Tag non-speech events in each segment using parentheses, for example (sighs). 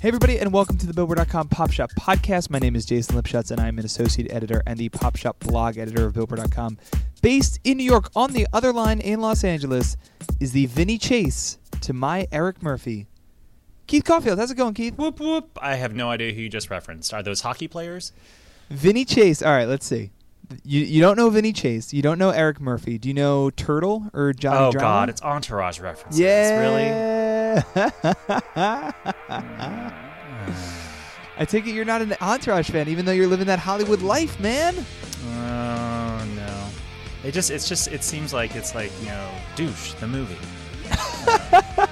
Hey, everybody, and welcome to the Billboard.com Pop Shop Podcast. My name is Jason Lipschutz, and I'm an associate editor and the Pop Shop blog editor of Billboard.com. Based in New York, on the other line in Los Angeles, is the Vinny Chase to my Eric Murphy. Keith Caulfield, how's it going, Keith? Whoop whoop. I have no idea who you just referenced. Are those hockey players? Vinny Chase. All right, let's see. You you don't know Vinny Chase. You don't know Eric Murphy. Do you know Turtle or Johnny oh Drama? God, it's entourage references. Yeah. Really? (laughs) I take it you're not an Entourage fan, even though you're living that Hollywood life, man. Oh no. It just it's just it seems like it's like, you know, douche, the movie. (laughs)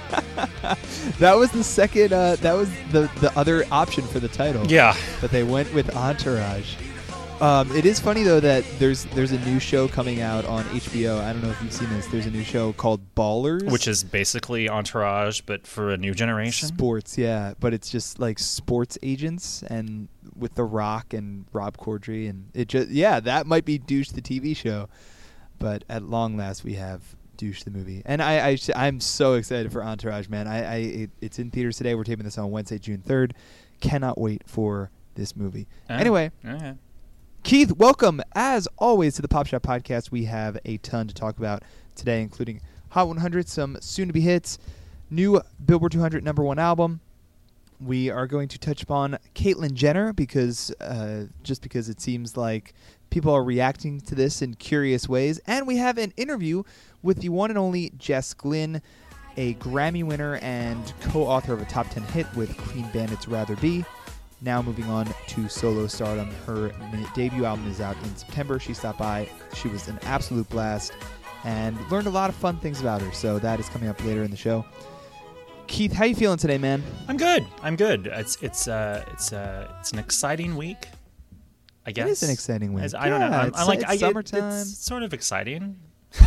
That was the second. Uh, that was the the other option for the title. Yeah. But they went with Entourage. Um, it is funny though that there's there's a new show coming out on HBO. I don't know if you've seen this. There's a new show called Ballers, Which is basically entourage but for a new generation. sports. Yeah, but it's just like sports agents and with The Rock and Rob Corddry and it just yeah that might be Douche the TV show, but at long last we have Douche the movie, and I, I am so excited for Entourage, man. I, I it, it's in theaters today. We're taping this on Wednesday, June third. Cannot wait for this movie. Anyway, okay. Keith, welcome as always to the Pop Shop Podcast. We have a ton to talk about today, including Hot 100, some soon-to-be hits, new Billboard 200 number one album. We are going to touch upon Caitlyn Jenner because uh, just because it seems like people are reacting to this in curious ways, and we have an interview with the one and only Jess Glynne, a Grammy winner and co-author of a top 10 hit with Clean Bandit's Rather Be. Now moving on to solo stardom. Her debut album is out in September. She stopped by. She was an absolute blast and learned a lot of fun things about her. So that is coming up later in the show. Keith, how you feeling today, man? I'm good. I'm good. It's it's uh it's uh it's an exciting week. I guess It is an exciting week. As- I don't know. Yeah, I'm, it's- I'm like it's I, it- summertime. it's sort of exciting.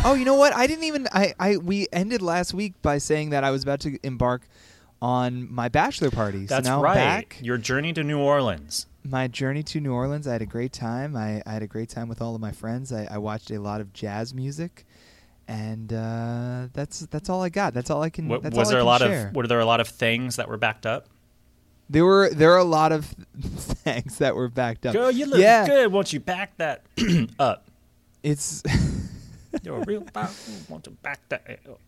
oh, you know what? I didn't even. I, I we ended last week by saying that I was about to embark on my bachelor party. That's so right. back. Your journey to New Orleans. my journey to New Orleans, I had a great time. I, I had a great time with all of my friends. I, I watched a lot of jazz music, and uh, that's that's all I got. That's all I can. What, was there a lot share. of were there a lot of things that were backed up? There were there are a lot of (laughs) things that were backed up. Girl, you look yeah, good. Won't you back that (clears throat) up? it's You're a real. Want to back that up.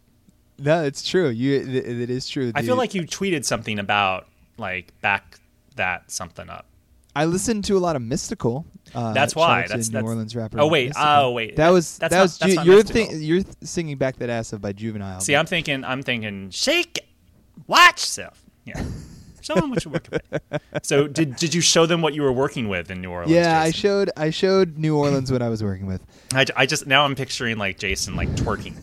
No, it's true. You it, it is true. I feel like you tweeted something about like back that something up. I listened to a lot of Mystikal. Uh, That's why. That's- New that's- Orleans rapper. Oh, wait. Mystikal. Oh, wait. That was that's that not- was that's Ju- you're thi- you're singing back that ass up by Juvenile. See, I'm thinking. I'm thinking. Shake it. Watch self. Yeah. (laughs) Show them what you're working with. So, did did you show them what you were working with in New Orleans? yeah, I showed I showed New Orleans what I was working with. I, I just now I'm picturing like Jason like twerking,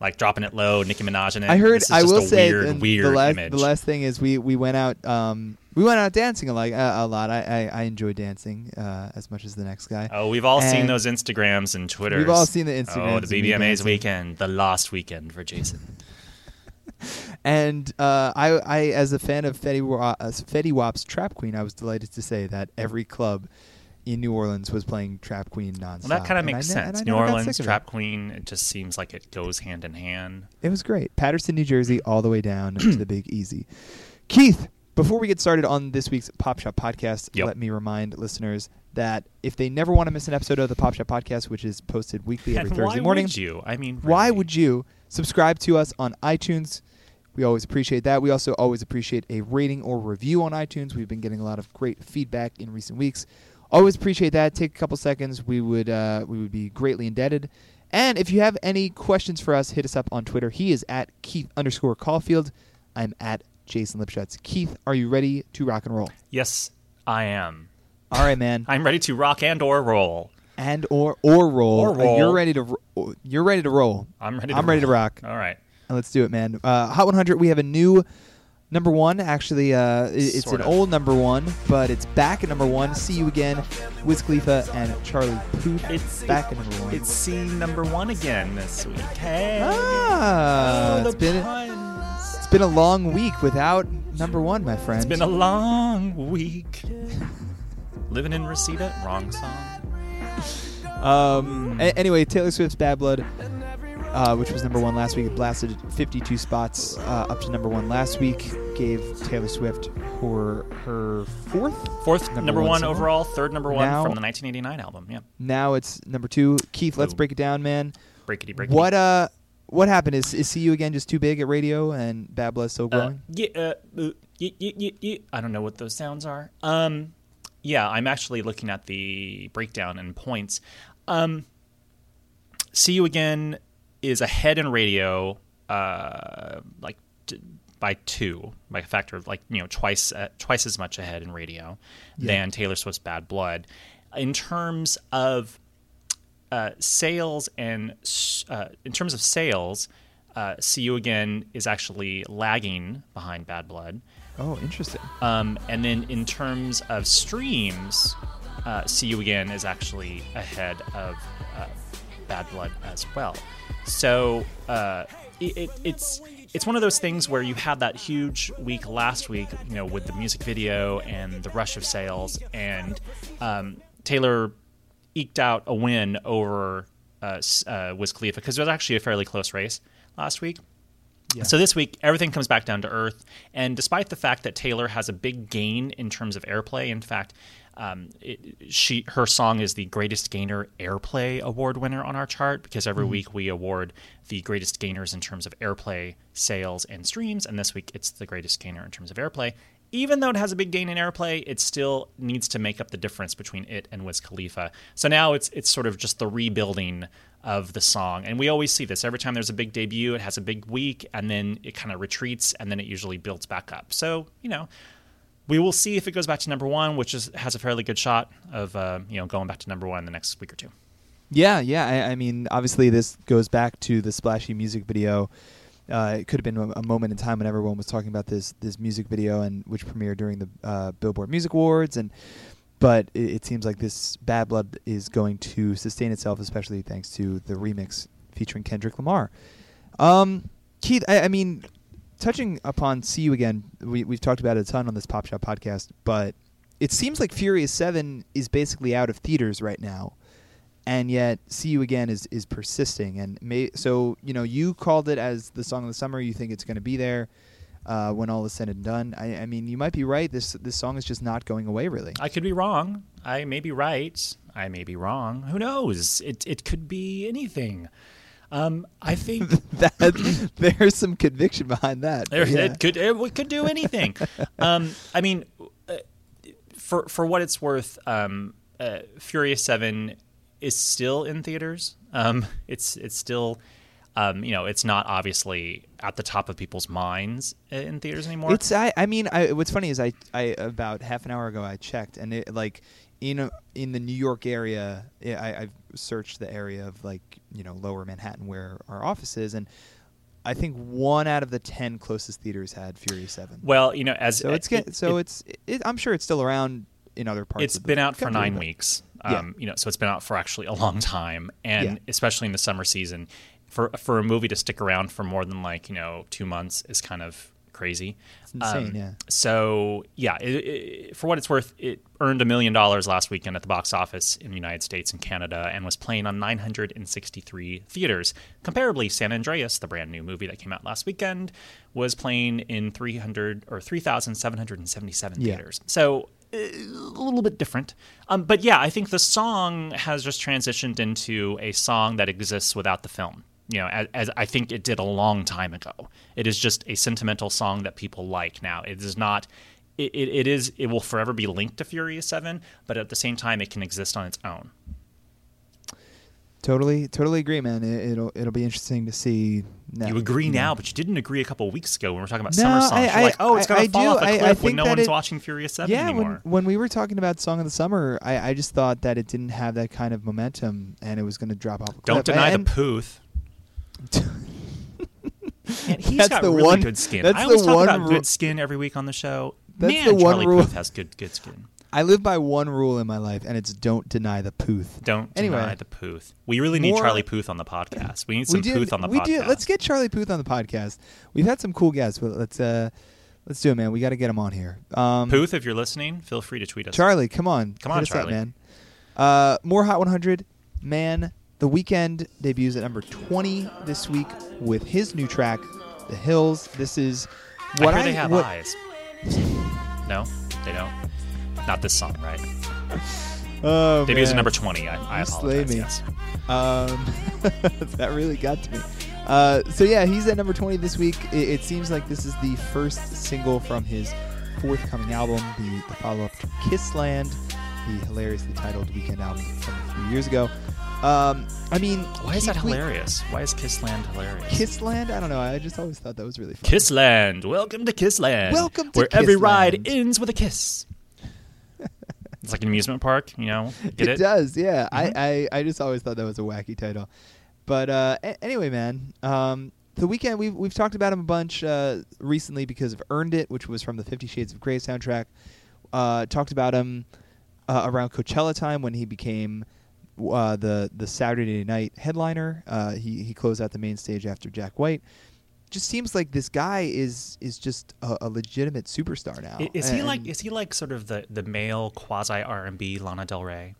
like dropping it low, Nicki Minaj in it. I heard. I will a say weird, and weird the last image. the last thing is we we went out um we went out dancing a lot uh, a lot. I I, I enjoy dancing uh, as much as the next guy. Oh, we've all seen those Instagrams and Twitters. We've all seen the Instagrams. Oh, the BBMA's weekend, the lost weekend for Jason. (laughs) And uh, I I as a fan of Fetty Wa- uh, Fetty Wap's Trap Queen, I was delighted to say that every club in New Orleans was playing Trap Queen nonstop. Well, that kind of And I makes sense. New Orleans sick of it. Trap Queen. It just seems like it goes hand in hand. It was great. Paterson, New Jersey, all the way down to the Big Easy. (clears throat) Keith, before we get started on this week's Pop Shop podcast, Yep. let me remind listeners that if they never want to miss an episode of the Pop Shop podcast, which is posted weekly every (laughs) And Thursday why morning, would you? I mean, why would you subscribe to us on iTunes We always appreciate that. We also always appreciate a rating or review on iTunes. We've been getting a lot of great feedback in recent weeks. Always appreciate that. Take a couple seconds. We would uh, we would be greatly indebted. And if you have any questions for us, hit us up on Twitter. He is at Keith underscore Caulfield. I'm at Jason Lipschutz. Keith, are you ready to rock and roll? Yes, I am. All right, man. (laughs) I'm ready to rock and or roll. and or or roll. Or Uh, roll. you're ready to ro- you're ready to roll. I'm ready. To I'm ready to rock. All right. And Let's do it, man. Uh, Hot 100. We have a new number one. Actually, uh, it's Sort an of. old number one, but it's back at number one. See you again, Wiz Khalifa and Charlie Puth. It's back at number one. It's C number one again this week. Hey. ah, Oh, it's been puns. it's been a long week without number one, my friend. It's been a long week. Living in Reseda, wrong song. Um. a- anyway, Taylor Swift's Bad Blood, uh, which was number one last week, it blasted 52 spots uh, up to number one last week. Gave Taylor Swift her her fourth. Fourth Number number, one one, overall, third number one Now- from the 1989 album. Yeah. Now it's number two. Keith, let's break it down, man. Breakity breakity. What uh, what happened? Is is See You Again just too big at radio and Bad Blood still Uh, growing? yeah, uh, uh, y- y- y- y- I don't know what those sounds are. Um, yeah, I'm actually looking at the breakdown and points. Um, See You Again is ahead in radio, uh, like t- by two, by a factor of like you know twice uh, twice as much ahead in radio than Taylor Swift's Bad Blood. In terms of uh, sales and uh, in terms of sales, uh, See You Again is actually lagging behind Bad Blood. oh, interesting. Um, and then in terms of streams, uh, See You Again is actually ahead of uh, Bad Blood as well. So uh, it, it, it's it's one of those things where you had that huge week last week, you know, with the music video and the rush of sales, and um, Taylor eked out a win over uh, uh, Wiz Khalifa because it was actually a fairly close race last week. So this week, everything comes back down to earth. And despite the fact that Taylor has a big gain in terms of airplay, in fact, um, it, she her song is the greatest gainer airplay award winner on our chart because every week we award the greatest gainers in terms of airplay, sales, and streams. And this week, it's the greatest gainer in terms of airplay. Even though it has a big gain in airplay, it still needs to make up the difference between it and Wiz Khalifa. So now it's it's sort of just the rebuilding of the song. And we always see this every time there's a big debut, it has a big week and then it kind of retreats and then it usually builds back up. So, you know, we will see if it goes back to number one, which is, has a fairly good shot of, uh, you know, going back to number one in the next week or two. Yeah, yeah. I, I mean, obviously, this goes back to the splashy music video. Uh, it could have been a, moment in time when everyone was talking about this this music video and which premiered during the uh, Billboard Music Awards, and but it, it seems like this Bad Blood is going to sustain itself, especially thanks to the remix featuring Kendrick Lamar. Um, Keith, I, I mean, touching upon "See You Again," we we've talked about it a ton on this Pop Shop podcast, but it seems like Furious Seven is basically out of theaters right now and yet "See You Again" is is persisting. And may, so you know, you called it as the song of the summer. You think it's going to be there uh, when all is said and done. I, I mean, you might be right. This this song is just not going away, really. I could be wrong. I may be right. I may be wrong. Who knows? It, it could be anything. Um, I think (laughs) that there's some conviction behind that. There- yeah. It could it could do anything. (laughs) um, I mean, uh, for for what it's worth, um, uh, Furious Seven is still in theaters. Um, (laughs) it's it's still. Um, you know, it's not obviously at the top of people's minds uh, in theaters anymore. It's I I mean I what's funny is I I about half an hour ago I checked and it like in a, in the New York area I I've searched the area of like you know lower Manhattan where our office is and I think one out of the 10 closest theaters had Fury 7. well, you know, as So it's it- so it- it's it, I'm sure it's still around in other parts it's of the It's been out for nine weeks. Yeah. Um, You know, so it's been out for actually a long time, and Yeah. especially in the summer season, for for a movie to stick around for more than like you know two months is kind of crazy. It's insane, Um, yeah. So yeah, it, it, for what it's worth, it earned a million dollars last weekend at the box office in the United States and Canada, and was playing on 963 theaters. Comparably, San Andreas, the brand new movie that came out last weekend, was playing in 300 or 3,777 Yeah. theaters. So uh, a little bit different. Um, but yeah, I think the song has just transitioned into a song that exists without the film. You know, as, as I think it did a long time ago. It is just a sentimental song that people like now. It is not. It, it, it is. It will forever be linked to Furious Seven, but at the same time, it can exist on its own. Totally, totally agree, man. It, will it'll be interesting to see. Now, you agree now, but you didn't agree a couple weeks ago when we were talking about No, summer songs. I- You're I- like, oh, it's gonna I fall do. off a I- I cliff when no one's it- watching Furious Seven yeah, anymore. when when we were talking about Song of the Summer, I, I just thought that it didn't have that kind of momentum and it was going to drop off. A cliff. Don't deny And- the Puth. Man, he's That's got the really one- good skin. that's I always the talk one about ru- good skin every week on the show. That's Man, the one Charlie rule- Puth has good good skin. I live by one rule in my life, and it's don't deny the Puth. Don't Anyway. deny the Puth. We really need More- Charlie Puth on the podcast. We need some we do. Puth on the we podcast. do. Let's get Charlie Puth on the podcast. We've had some cool guests, but let's uh, let's do it, man. We got to get him on here. Um, Puth, if you're listening, feel free to tweet us. Charlie, come on, Come on, us up, man. Uh, more Hot 100, man. The Weeknd debuts at number 20 this week with his new track, "The Hills." This is what I hear they have what- eyes. No, they don't. Not this song, right? Oh, Debuts man. at number 20. I, I apologize. me. Yes. Um, (laughs) that really got to me. Uh, so yeah, he's at number 20 this week. It, it seems like this is the first single from his forthcoming album, the, the follow-up to Kissland, the hilariously titled Weeknd album from a few years ago. Um, I mean, Why is that we- hilarious? Why is Kissland hilarious? Kissland? I don't know. I just always thought that was really fun. Kissland. Welcome to Kissland. Welcome to Where every ride ends with a kiss. (laughs) it's like an amusement park, you know? Get it, it? does, yeah. I, I, I just always thought that was a wacky title. But uh, a- anyway, man, um, the Weeknd we've we've talked about him a bunch uh, recently because of "Earned It," which was from the Fifty Shades of Grey soundtrack. Uh, talked about him uh, around Coachella time when he became uh, the the Saturday night headliner. Uh, he he closed out the main stage after Jack White. Just seems like this guy is is just a, a legitimate superstar now. Is he like is he like sort of the, the male quasi R and B Lana Del Rey?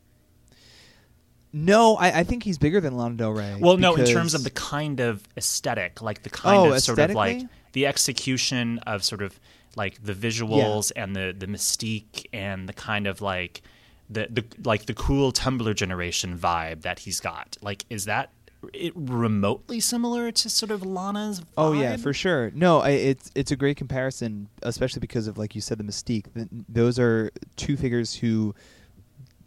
No, I, I think he's bigger than Lana Del Rey. Well, no, in terms of the kind of aesthetic, like the kind Oh, of sort of like the execution of sort of like the visuals and the the mystique and the kind of like the the like the cool Tumblr generation vibe that he's got. Like, is that it remotely similar to sort of Lana's? Vibe? Oh yeah, for sure. No, I, it's it's a great comparison, especially because of like you said, the mystique. Th those are two figures who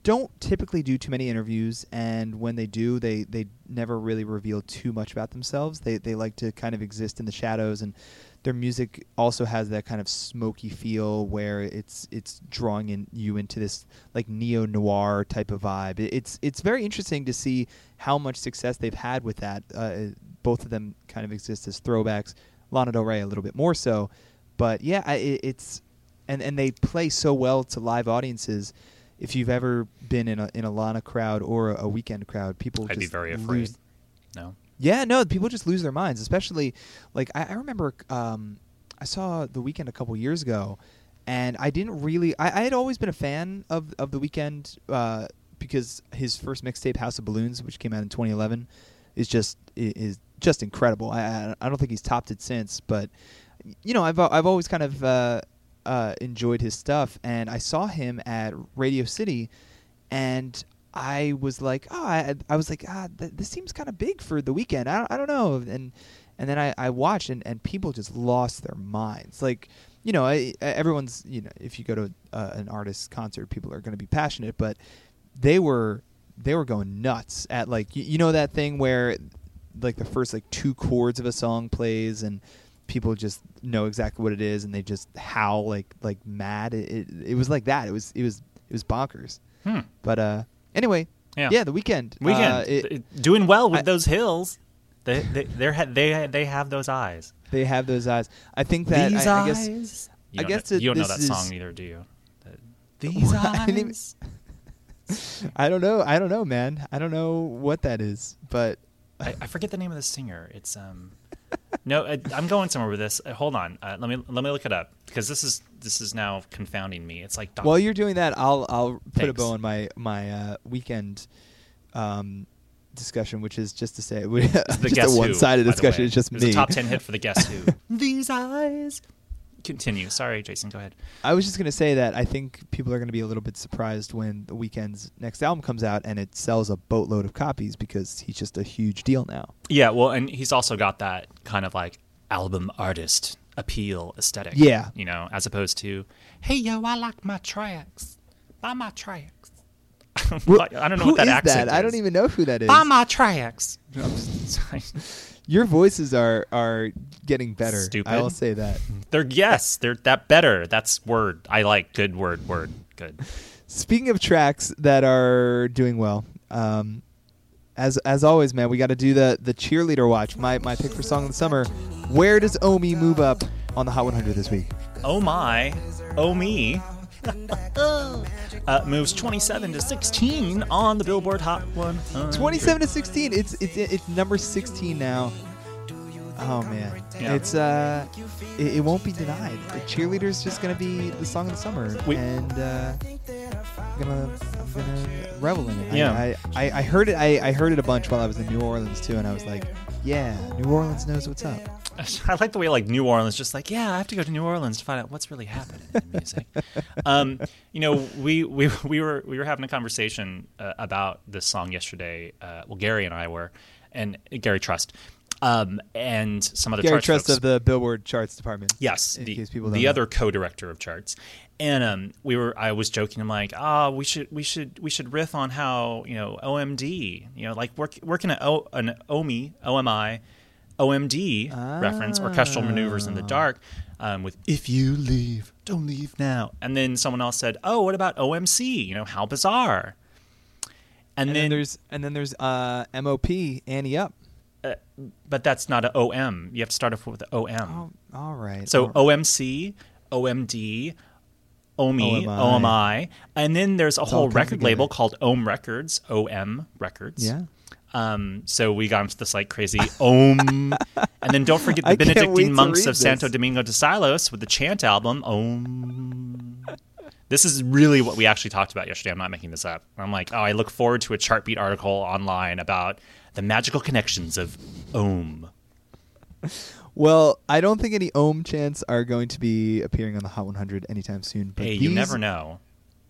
don't typically do too many interviews, and when they do, they they never really reveal too much about themselves. They they like to kind of exist in the shadows, and their music also has that kind of smoky feel where it's it's drawing in you into this like neo noir type of vibe. It's it's very interesting to see how much success they've had with that. Uh, both of them kind of exist as throwbacks. Lana Del Rey a little bit more so, but yeah, I, it, it's and and they play so well to live audiences. If you've ever been in a in a Lana crowd or a, a Weeknd crowd, people I'd be very afraid. lose No. Yeah, no, people just lose their minds, especially like I, I remember um, I saw the Weeknd a couple years ago, and I didn't really. I, I had always been a fan of of the Weeknd uh, because his first mixtape, House of Balloons, which came out in 2011, is just is just incredible. I I, don't think he's topped it since, but you know I've I've always kind of uh, uh, enjoyed his stuff, and I saw him at Radio City, and I was like, oh, I, I was like, ah, th- this seems kind of big for the Weeknd. I don't, I don't know, and and then I, I watched, and, and people just lost their minds. Like, you know, I, everyone's, you know, if you go to uh, an artist's concert, people are going to be passionate, but they were they were going nuts at like you, you know that thing where like the first like two chords of a song plays and people just know exactly what it is and they just howl like like mad it, it, it was like that it was it was it was bonkers Hmm. but uh anyway Yeah. the Weeknd Weeknd uh, it- doing well with I- those hills. They they they they have those eyes. they have those eyes i think that These I, I eyes. guess You I guess know, that you don't know that song either, do you? (laughs) These (laughs) I eyes. (laughs) i don't know i don't know man i don't know what that is but I, I forget the name of the singer. It's um. No, I, I'm going somewhere with this. Uh, hold on. Uh, let me let me look it up because this is this is now confounding me. It's like Doc- while you're doing that i'll i'll put a bow on my my uh Weeknd um discussion which is just to say (laughs) we the just Guess a one-sided by discussion way. it's just me a top ten hit for the Guess Who. (laughs) These eyes. Continue. Sorry, Jason. Go ahead. I was just going to say that I think people are going to be a little bit surprised when the Weeknd's next album comes out and it sells a boatload of copies because he's just a huge deal now. Yeah, well, and he's also got that kind of like album artist appeal aesthetic. Yeah. you know, as opposed to, hey yo, I like my tracks, buy my tracks. (laughs) Well, I don't know who what that is accent that? I don't even know who that is. buy my tracks. (laughs) Your voices are are getting better. Stupid. I will say that. they're yes, they're that better. That's word. I like good word. Word good. Speaking of tracks that are doing well, um, as as always, man, we got to do the the cheerleader watch. My my pick for song of the summer. Where does Omi move up on the Hot 100 this week? Oh my, oh me. Uh, moves 27 to 16 on the Billboard Hot 100. 27 to 16. It's it's it's number 16 now. Oh man, Yeah. it's uh, it, it won't be denied. The cheerleader's just gonna be the song of the summer, We- and uh, I'm gonna I'm gonna revel in it. Yeah. I, I, I heard it. I, I heard it a bunch while I was in New Orleans too, and I was like, yeah, New Orleans knows what's up. (laughs) I like the way like New Orleans, just like yeah, I have to go to New Orleans to find out what's really happening in music. (laughs) um, you know, we, we we were we were having a conversation uh, about this song yesterday. Uh, well, Gary and I were, and Gary Trust, um, and some other Gary Trust folks. of the Billboard charts department. Yes, the, the other co-director of charts, and um, we were. I was joking. I'm like, ah, we should, we should, we should riff on how you know OMD, you know, like work, working an O, an OMI, OMI, OMD reference, orchestral maneuvers in the dark, um, with "If you leave, don't leave now." And then someone else said, "Oh, what about OMC? You know, how bizarre." And, And then there's and then there's uh, MOP Ante Up. but that's not an OM. You have to start off with OM. Oh, all right. So All- OMC, OMD, OMI, OMI. OMI, and then there's a all whole record label called OM Records, OM Records. yeah. Um, so we got into this like crazy OM, and then don't forget (laughs) the I can't wait Benedictine monks of Santo. Domingo de Silos with the chant album OM. This is really what we actually talked about yesterday. I'm not making this up. I'm like, oh, I look forward to a Chartbeat article online about the magical connections of OM. Well, I don't think any Ohm chants are going to be appearing on the Hot 100 anytime soon. But Hey, these, you never know.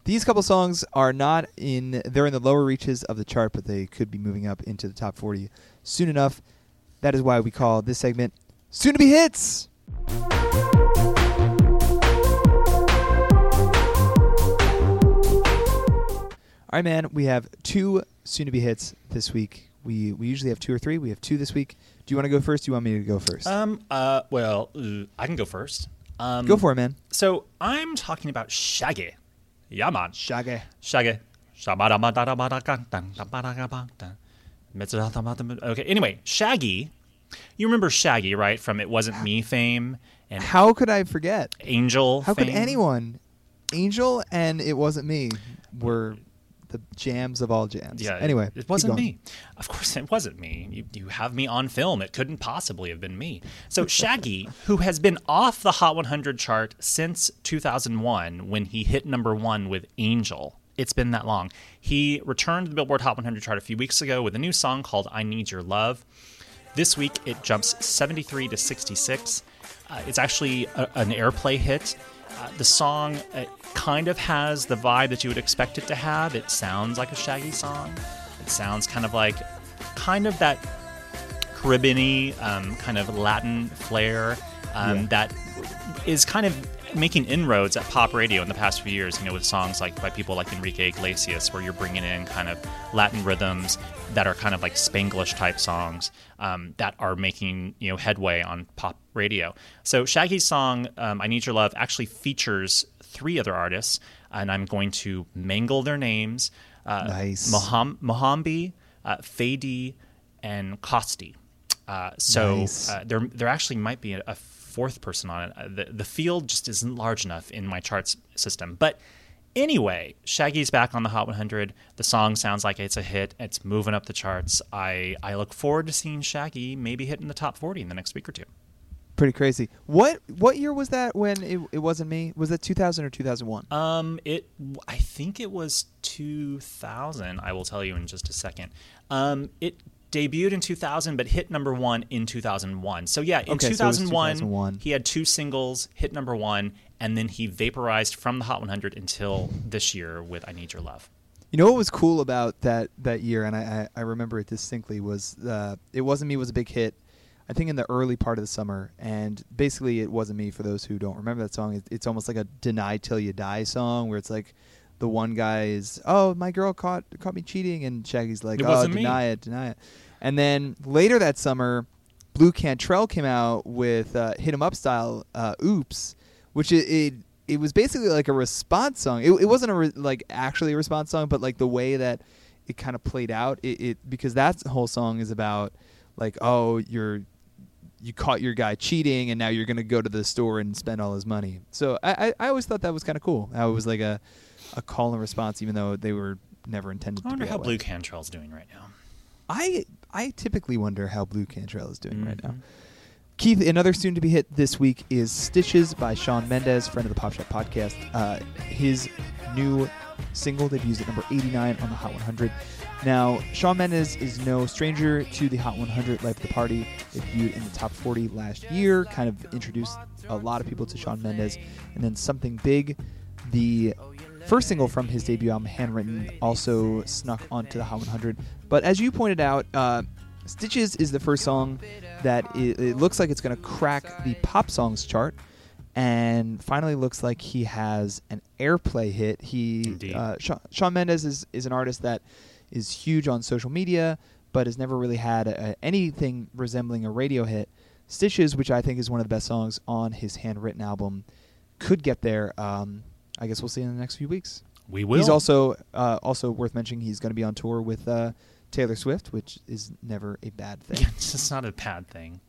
These couple songs are not in. They're in the lower reaches of the chart, but they could be moving up into the top 40 soon enough. That is why we call this segment "Soon to Be Hits." All right, man. We have two soon to be hits this week. We we usually have two or three. We have two this week. Do you want to go first? Do you want me to go first? Um. Uh. Well, I can go first. Um, go for it, man. So I'm talking about Shaggy. Yeah, man. Shaggy. Shaggy. Okay. Anyway, Shaggy. You remember Shaggy, right? From It Wasn't Me fame and How could I forget? Angel. How could fame. anyone? Angel and it wasn't me were the jams of all jams. Yeah. Anyway, it wasn't me. Of course, it wasn't me. You, you have me on film. It couldn't possibly have been me. So (laughs) Shaggy, who has been off the Hot 100 chart since 2001, when he hit number one with Angel. It's been that long. He returned to the Billboard Hot 100 chart a few weeks ago with a new song called "I Need Your Love." This week, it jumps 73 to 66. Uh, it's actually a, an airplay hit. Uh, the song uh, kind of has the vibe that you would expect it to have. It sounds like a Shaggy song. It sounds kind of like, kind of that Caribbean um, kind of Latin flair um, Yeah. that is kind of making inroads at pop radio in the past few years. You know, with songs like by people like Enrique Iglesias, where you're bringing in kind of Latin rhythms that are kind of like Spanglish type songs um, that are making you know headway on pop radio. So Shaggy's song um, "I Need Your Love" actually features three other artists, and I'm going to mangle their names. Uh, Nice. Moham- Mohombi, uh, Faydee, and Costi. Uh, so Nice. uh, there, there actually might be a, a fourth person on it. Uh, the, the field just isn't large enough in my charts system. But anyway, Shaggy's back on the Hot 100. The song sounds like it's a hit. It's moving up the charts. I, I look forward to seeing Shaggy maybe hitting the top 40 in the next week or two. Pretty crazy. What what year was that when it, it wasn't me? Was that 2000 or 2001? Um, it I think it was 2000. I will tell you in just a second. Um, it debuted in 2000 but hit number one in 2001. So yeah, in Okay, so 2001, 2001. he had two singles, hit number one, and then he vaporized from the Hot 100 until this year with "I Need Your Love." You know what was cool about that that year, and I, I, I remember it distinctly, was uh, "It Wasn't Me" was a big hit. I think in the early part of the summer, and basically "It Wasn't Me" for those who don't remember that song. It's almost like a "Deny Till You Die" song, where it's like the one guy is, "Oh, my girl caught caught me cheating," and Shaggy's like, It "Oh, wasn't me." deny it, deny it." And then later that summer, Blu Cantrell came out with uh, "Hit 'Em Up" style uh, "Oops," which it, it it was basically like a response song. It, it wasn't a re- like actually a response song, but like the way that it kind of played out. It, it because that whole song is about like oh you're you caught your guy cheating and now you're gonna go to the store and spend all his money. So I I, I always thought that was kind of cool. How it was like a a call and response, even though they were never intended I to wonder be how Blu. Cantrell's doing right now. I I typically wonder how Blu Cantrell is doing right now. Mhm. Keith, another soon to be hit this week is Stitches by Shawn Mendes, friend of the Pop Shop podcast. Uh, his new single debuts at number 89 on the Hot 100. Now, Shawn Mendes is no stranger to the Hot 100 Life of the Party. Debuted in the top 40 last year, kind of introduced a lot of people to Shawn Mendes. And then Something Big, the first single from his debut album, Handwritten, also snuck onto the Hot 100. But as you pointed out, uh, Stitches is the first song that i it looks like it's going to crack the pop songs chart, and finally looks like he has an airplay hit. He uh, Sha- Shawn Mendes is is an artist that is huge on social media, but has never really had a, anything resembling a radio hit. Stitches, which I think is one of the best songs on his handwritten album, could get there. Um, I guess we'll see in the next few weeks. We will. He's also uh, also worth mentioning. He's going to be on tour with uh, Taylor Swift, which is never a bad thing. (laughs) it's just not a bad thing.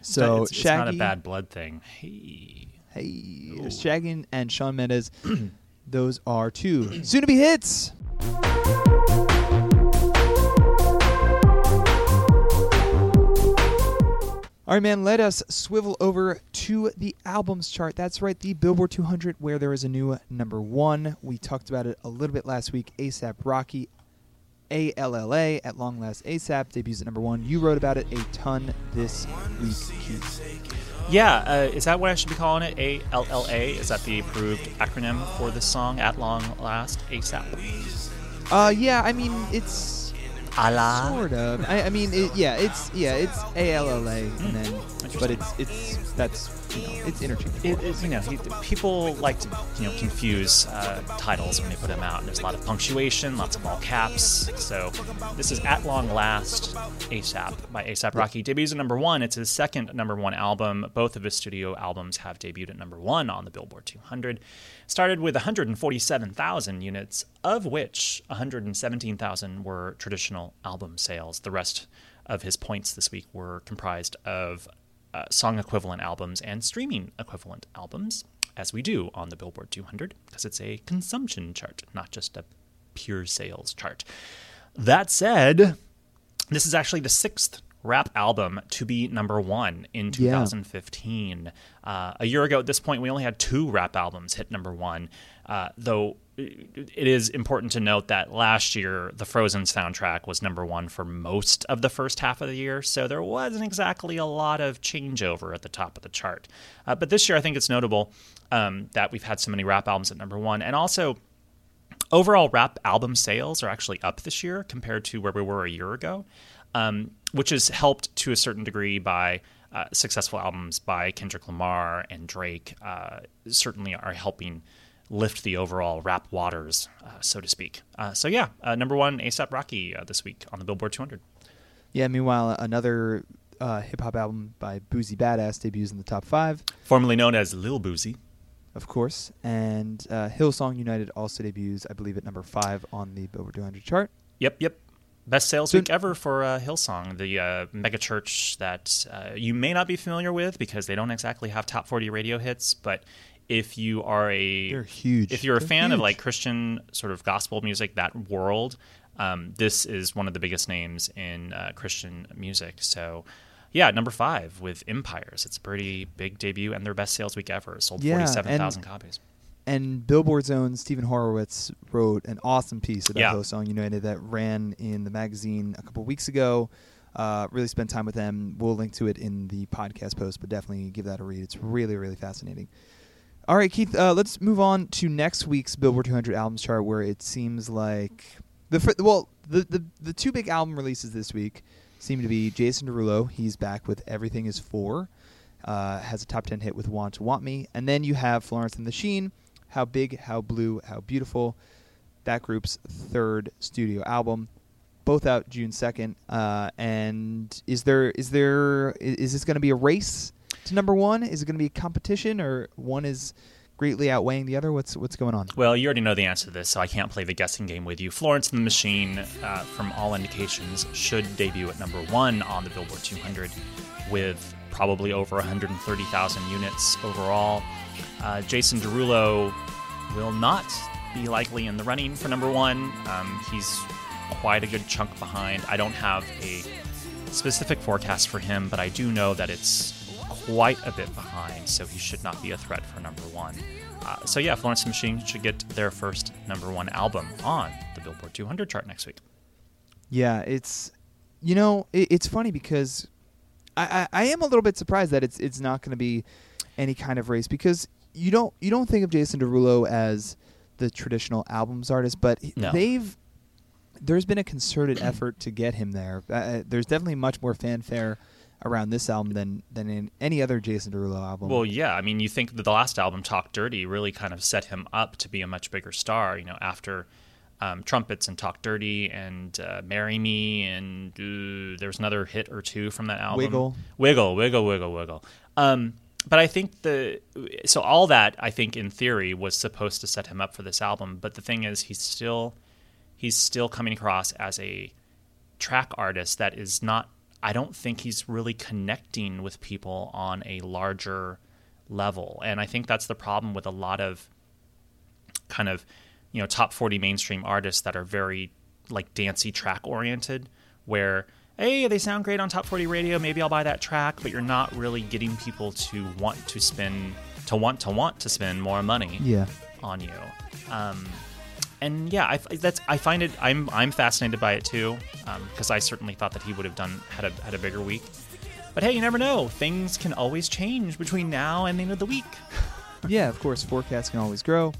So it's, it's Shaggy, not a bad blood thing. Hey. Hey, Ooh. Shaggy and Shawn Mendes. (clears throat) those are two soon to be hits. All right, man, let us swivel over to the albums chart. That's right, the Billboard 200, where there is a new number one. We talked about it a little bit last week. ASAP Rocky, ALLA, at long last ASAP, debuts at number one. You wrote about it a ton this week, Keith. Yeah, uh, is that what I should be calling it? A L L A? Is that the approved acronym for this song? At long last, ASAP. Uh, yeah, I mean, it's Allah. Sort of. I, I mean, it, yeah, it's yeah, it's A L L A, and then, but it's it's that's you know, it's interchangeable. It, it, you know, he, people like to you know confuse uh, titles when they put them out. And there's a lot of punctuation, lots of all caps. So this is at long last ASAP by ASAP Rocky. Debuts at number one. It's his second number one album. Both of his studio albums have debuted at number one on the Billboard 200. Started with 147,000 units, of which 117,000 were traditional album sales. The rest of his points this week were comprised of uh, song equivalent albums and streaming equivalent albums, as we do on the Billboard 200, because it's a consumption chart, not just a pure sales chart. That said, this is actually the sixth rap album to be number one in Yeah. 2015. Uh, a year ago at this point, we only had two rap albums hit number one, uh, though it is important to note that last year the Frozen soundtrack was number one for most of the first half of the year, so there wasn't exactly a lot of changeover at the top of the chart. Uh, but this year, I think it's notable um, that we've had so many rap albums at number one, and also overall rap album sales are actually up this year compared to where we were a year ago, um, which is helped to a certain degree by uh, successful albums by Kendrick Lamar and Drake. Uh, certainly are helping lift the overall rap waters, uh, so to speak. Uh, so yeah, uh, number one ASAP Rocky uh, this week on the Billboard 200. Yeah. Meanwhile, another uh, hip hop album by Boosie Badazz debuts in the top five, Formerly known as Lil Boosie. of course, and uh, Hillsong United also debuts, I believe, at number five on the Billboard 200 chart. Yep, yep. Best sales week ever for uh, Hillsong, the uh, mega church that uh, you may not be familiar with because they don't exactly have top 40 radio hits. But if you are a They're huge. if you're a They're fan of like Christian sort of gospel music, that world, um, this is one of the biggest names in uh, Christian music. So, yeah, number five with Empires. It's a pretty big debut and their best sales week ever. Sold Yeah, 47,000 copies. And Billboard's own Steven Horowitz wrote an awesome piece about Yeah. Hillsong United that ran in the magazine a couple weeks ago. Uh, really spent time with them. We'll link to it in the podcast post, but definitely give that a read. It's really, really fascinating. All right, Keith. Uh, let's move on to next week's Billboard 200 albums chart, where it seems like the fir- well, the, the the two big album releases this week seem to be Jason Derulo. He's back with Everything Is Four, uh, has a top ten hit with Want to Want Me, and then you have Florence and the Machine, How Big, How Blue, How Beautiful. That group's third studio album, both out June second. Uh, and is there is there is this going to be a race to number one? Is it going to be a competition, or one is greatly outweighing the other? What's what's going on? Well, you already know the answer to this, so I can't play the guessing game with you. Florence and the Machine, uh, from all indications, should debut at number one on the Billboard 200 with probably over 130,000 units overall. Uh, Jason Derulo will not be likely in the running for number one. Um, he's quite a good chunk behind. I don't have a specific forecast for him, but I do know that it's quite a bit behind, so he should not be a threat for number one. Uh, so yeah, Florence and Machine should get their first number one album on the Billboard 200 chart next week. Yeah, it's you know it, it's funny because I, I I am a little bit surprised that it's it's not going to be any kind of race because you don't you don't think of Jason Derulo as the traditional albums artist, but No. they've there's been a concerted effort to get him there. Uh, there's definitely much more fanfare around this album than than in any other Jason Derulo album. Well, yeah, I mean, you think that the last album, Talk Dirty, really kind of set him up to be a much bigger star. You know, after um, Trumpets and Talk Dirty and uh, Marry Me, and uh, there was another hit or two from that album. Wiggle. Wiggle, Wiggle, Wiggle, Wiggle. Um, but I think the so all that I think in theory was supposed to set him up for this album. But the thing is, he's still he's still coming across as a track artist that is not I don't think he's really connecting with people on a larger level. And I think that's the problem with a lot of kind of, you know, top 40 mainstream artists that are very like dancey track oriented where hey, they sound great on top 40 radio, maybe I'll buy that track, but you're not really getting people to want to spend to want to want to spend more money yeah. on you. Um, and yeah, I, that's I find it. I'm I'm fascinated by it too, because I certainly thought that he would have done had a had a bigger week. But hey, you never know. Things can always change between now and the end of the week. (laughs) yeah, of course, forecasts can always grow.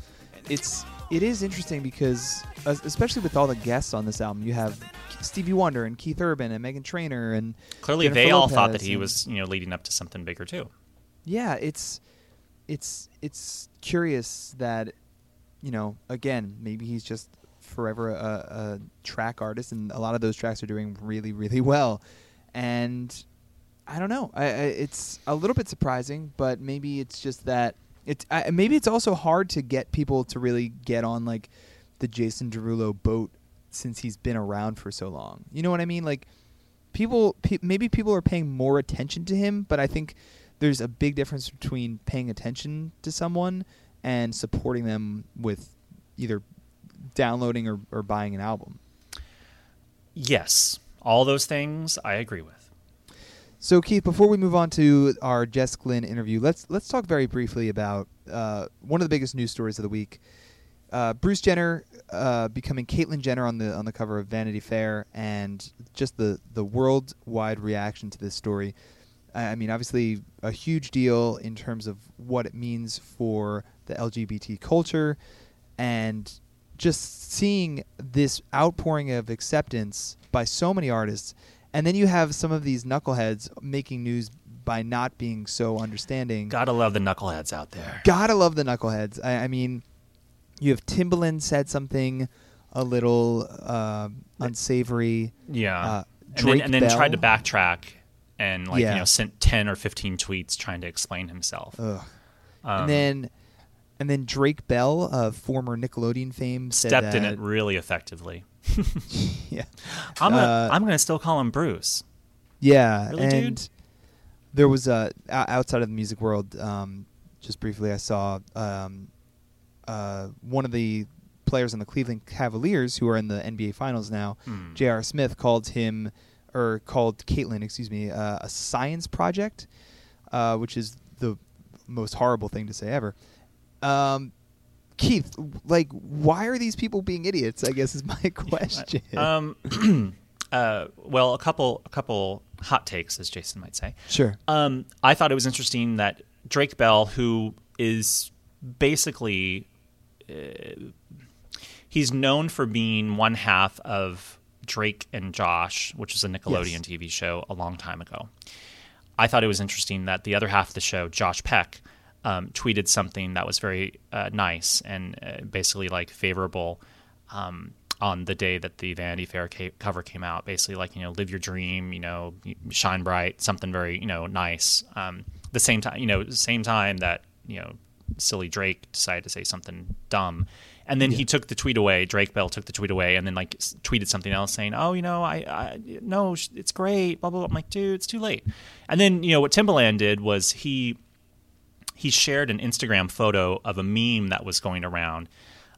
It's it is interesting because especially with all the guests on this album, you have Stevie Wonder and Keith Urban and Meghan Trainor and Clearly, Jennifer they all thought that he was you know leading up to something bigger too. yeah, it's it's it's curious that you know again maybe he's just forever a, a track artist, and a lot of those tracks are doing really really well, and I don't know. I, I it's a little bit surprising, but maybe it's just that it's maybe it's also hard to get people to really get on like the Jason Derulo boat since he's been around for so long. You know what I mean? Like people pe- maybe people are paying more attention to him, but I think there's a big difference between paying attention to someone and supporting them with either downloading or, or buying an album. Yes, all those things I agree with. So Keith, before we move on to our Jess Glynne interview, let's let's talk very briefly about uh, one of the biggest news stories of the week. Uh, Bruce Jenner uh, becoming Caitlyn Jenner on the on the cover of Vanity Fair, and just the the worldwide reaction to this story. I I mean, obviously, a huge deal in terms of what it means for the LGBT culture, and just seeing this outpouring of acceptance by so many artists, and then you have some of these knuckleheads making news by not being so understanding. Gotta love the knuckleheads out there. Gotta love the knuckleheads. I, I mean, you have Timbaland said something a little uh, unsavory. Yeah, Uh, and Drake then, and then tried to backtrack and like Yeah. you know sent ten or fifteen tweets trying to explain himself. Um, and then, and then Drake Bell, of former Nickelodeon fame, said stepped in it really effectively. (laughs) yeah, I'm gonna Uh, I'm gonna still call him Bruce. yeah, Really, dude? and there was a outside of the music world. Um, just briefly, I saw um, uh, one of the players on the Cleveland Cavaliers who are in the NBA Finals now. Hmm. J.R. Smith called him or called Caitlyn, excuse me, uh, a science project, uh, which is the most horrible thing to say ever. Um, Keith, like, why are these people being idiots? I guess is my (laughs) question. Um, (clears throat) uh, well, a couple, a couple hot takes, as Jason might say. sure. Um, I thought it was interesting that Drake Bell, who is basically, uh, he's known for being one half of Drake and Josh, which is a Nickelodeon Yes. TV show a long time ago. I thought it was interesting that the other half of the show, Josh Peck, um, tweeted something that was very uh, nice and uh, basically like favorable um, on the day that the Vanity Fair ca- cover came out. Basically, like you know, live your dream, you know, shine bright, something very you know nice. Um, the same time, you know, same time that you know, silly Drake decided to say something dumb. And then he took the tweet away. Drake Bell took the tweet away, and then like s- tweeted something else saying, "Oh, you know, I, I no, sh- it's great." Blah blah. blah. I'm like, dude, it's too late. And then you know what Timbaland did was he he shared an Instagram photo of a meme that was going around